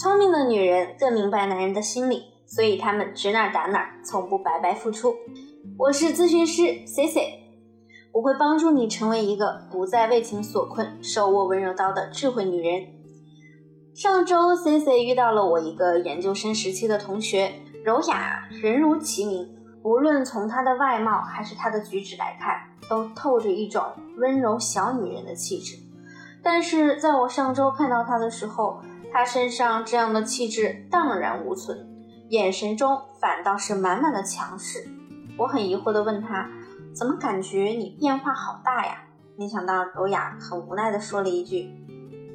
聪明的女人更明白男人的心理，所以她们指哪打哪，从不白白付出。我是咨询师 C C，我会帮助你成为一个不再为情所困、手握温柔刀的智慧女人。上周 C C 遇到了我一个研究生时期的同学，柔雅，人如其名，无论从她的外貌还是她的举止来看，都透着一种温柔小女人的气质。但是在我上周看到她的时候，她身上这样的气质荡然无存，眼神中反倒是满满的强势。我很疑惑地问他：“怎么感觉你变化好大呀？”没想到柔雅很无奈地说了一句：“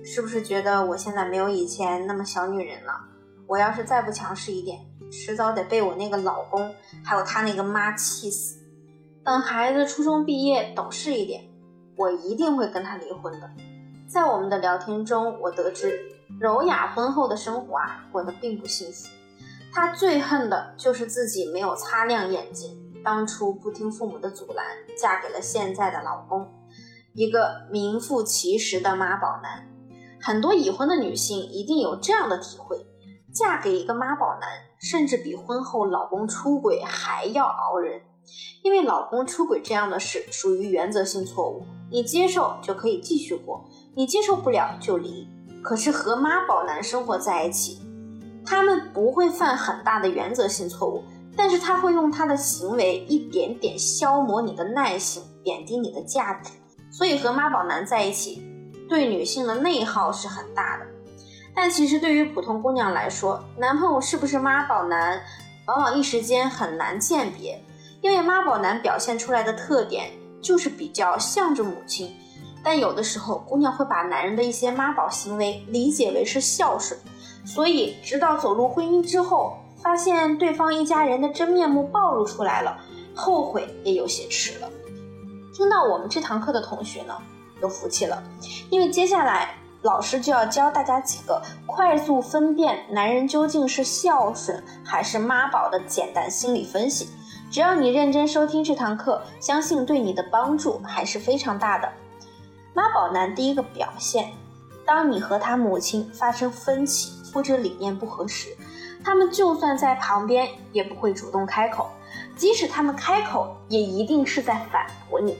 是不是觉得我现在没有以前那么小女人了？我要是再不强势一点，迟早得被我那个老公还有他那个妈气死。等孩子初中毕业懂事一点，我一定会跟他离婚的。”在我们的聊天中，我得知柔雅婚后的生活啊，过得并不幸福。她最恨的就是自己没有擦亮眼睛。当初不听父母的阻拦，嫁给了现在的老公，一个名副其实的妈宝男。很多已婚的女性一定有这样的体会：嫁给一个妈宝男，甚至比婚后老公出轨还要熬人。因为老公出轨这样的事属于原则性错误，你接受就可以继续过，你接受不了就离。可是和妈宝男生活在一起，他们不会犯很大的原则性错误。但是他会用他的行为一点点消磨你的耐性，贬低你的价值。所以和妈宝男在一起，对女性的内耗是很大的。但其实对于普通姑娘来说，男朋友是不是妈宝男，往往一时间很难鉴别。因为妈宝男表现出来的特点就是比较向着母亲，但有的时候姑娘会把男人的一些妈宝行为理解为是孝顺，所以直到走入婚姻之后。发现对方一家人的真面目暴露出来了，后悔也有些迟了。听到我们这堂课的同学呢，有福气了，因为接下来老师就要教大家几个快速分辨男人究竟是孝顺还是妈宝的简单心理分析。只要你认真收听这堂课，相信对你的帮助还是非常大的。妈宝男第一个表现，当你和他母亲发生分歧或者理念不合时。他们就算在旁边，也不会主动开口；即使他们开口，也一定是在反驳你。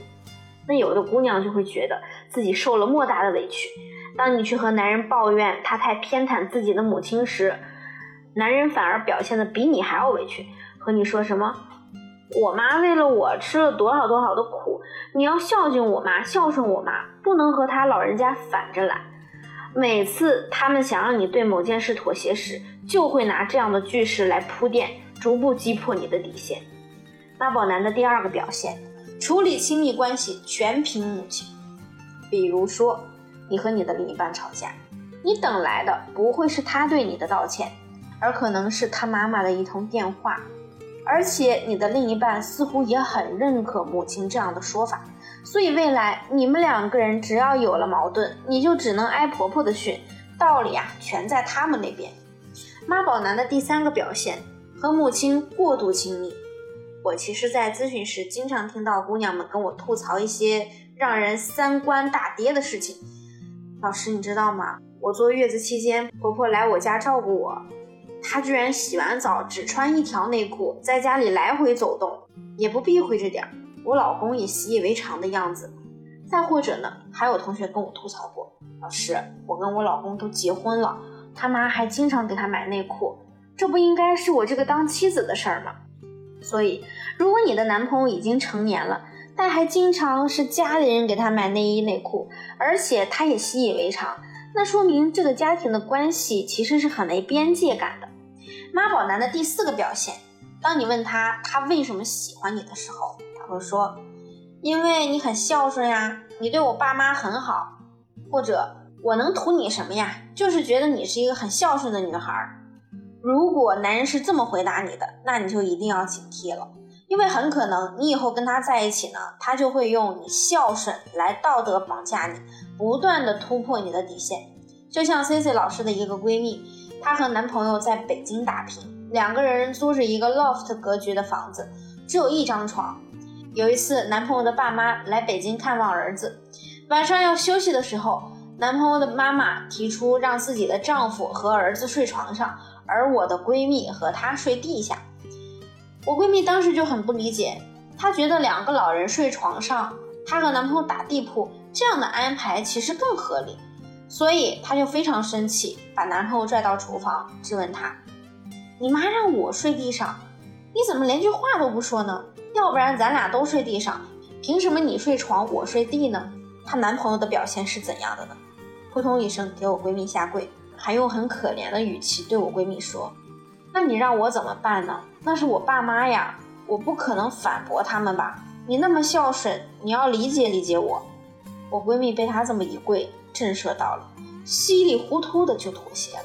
那有的姑娘就会觉得自己受了莫大的委屈。当你去和男人抱怨他太偏袒自己的母亲时，男人反而表现的比你还要委屈，和你说什么：“我妈为了我吃了多少多少的苦，你要孝敬我妈，孝顺我妈，不能和他老人家反着来。”每次他们想让你对某件事妥协时，就会拿这样的句式来铺垫，逐步击破你的底线。妈宝男的第二个表现，处理亲密关系全凭母亲。比如说，你和你的另一半吵架，你等来的不会是他对你的道歉，而可能是他妈妈的一通电话。而且你的另一半似乎也很认可母亲这样的说法。所以未来你们两个人只要有了矛盾，你就只能挨婆婆的训，道理啊全在他们那边。妈宝男的第三个表现，和母亲过度亲密。我其实，在咨询时经常听到姑娘们跟我吐槽一些让人三观大跌的事情。老师，你知道吗？我坐月子期间，婆婆来我家照顾我，他居然洗完澡只穿一条内裤，在家里来回走动，也不避讳着点儿。我老公也习以为常的样子，再或者呢，还有同学跟我吐槽过，老师，我跟我老公都结婚了，他妈还经常给他买内裤，这不应该是我这个当妻子的事儿吗？所以，如果你的男朋友已经成年了，但还经常是家里人给他买内衣内裤，而且他也习以为常，那说明这个家庭的关系其实是很没边界感的。妈宝男的第四个表现，当你问他他为什么喜欢你的时候。他会说，因为你很孝顺呀，你对我爸妈很好，或者我能图你什么呀？就是觉得你是一个很孝顺的女孩。如果男人是这么回答你的，那你就一定要警惕了，因为很可能你以后跟他在一起呢，他就会用你孝顺来道德绑架你，不断的突破你的底线。就像 C C 老师的一个闺蜜，她和男朋友在北京打拼，两个人租着一个 loft 格局的房子，只有一张床。有一次，男朋友的爸妈来北京看望儿子，晚上要休息的时候，男朋友的妈妈提出让自己的丈夫和儿子睡床上，而我的闺蜜和她睡地下。我闺蜜当时就很不理解，她觉得两个老人睡床上，她和男朋友打地铺这样的安排其实更合理，所以她就非常生气，把男朋友拽到厨房质问他：“你妈让我睡地上，你怎么连句话都不说呢？要不然咱俩都睡地上，凭什么你睡床我睡地呢？”她男朋友的表现是怎样的呢？扑通一声给我闺蜜下跪，还用很可怜的语气对我闺蜜说。那你让我怎么办呢？那是我爸妈呀，我不可能反驳他们吧？你那么孝顺，你要理解理解我。我闺蜜被他这么一跪，震慑到了，稀里糊涂的就妥协了。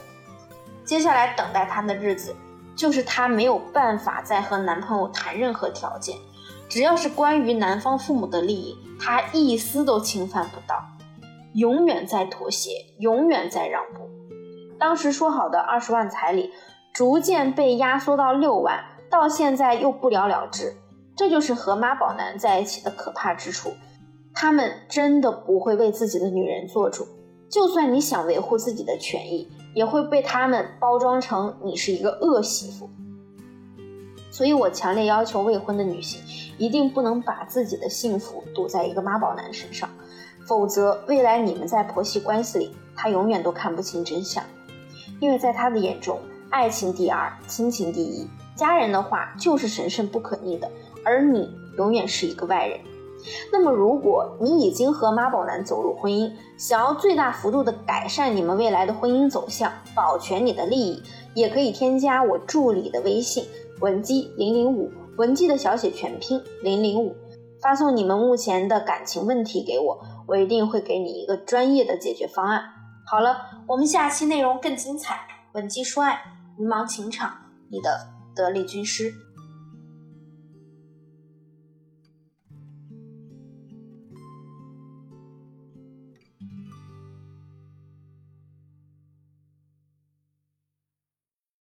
接下来等待她的日子，就是她没有办法再和男朋友谈任何条件，只要是关于男方父母的利益，她一丝都侵犯不到，永远在妥协，永远在让步。当时说好的二十万彩礼。逐渐被压缩到六万，到现在又不了了之，这就是和妈宝男在一起的可怕之处。他们真的不会为自己的女人做主，就算你想维护自己的权益，也会被他们包装成你是一个恶媳妇。所以我强烈要求未婚的女性一定不能把自己的幸福赌在一个妈宝男身上，否则未来你们在婆媳关系里，他永远都看不清真相，因为在他的眼中。爱情第二，亲情第一，家人的话就是神圣不可逆的，而你永远是一个外人。那么，如果你已经和妈宝男走入婚姻，想要最大幅度的改善你们未来的婚姻走向，保全你的利益，也可以添加我助理的微信文姬零零五，文姬的小写全拼零零五，发送你们目前的感情问题给我，我一定会给你一个专业的解决方案。好了，我们下期内容更精彩，文姬说爱。迷茫情场，你的得力军师。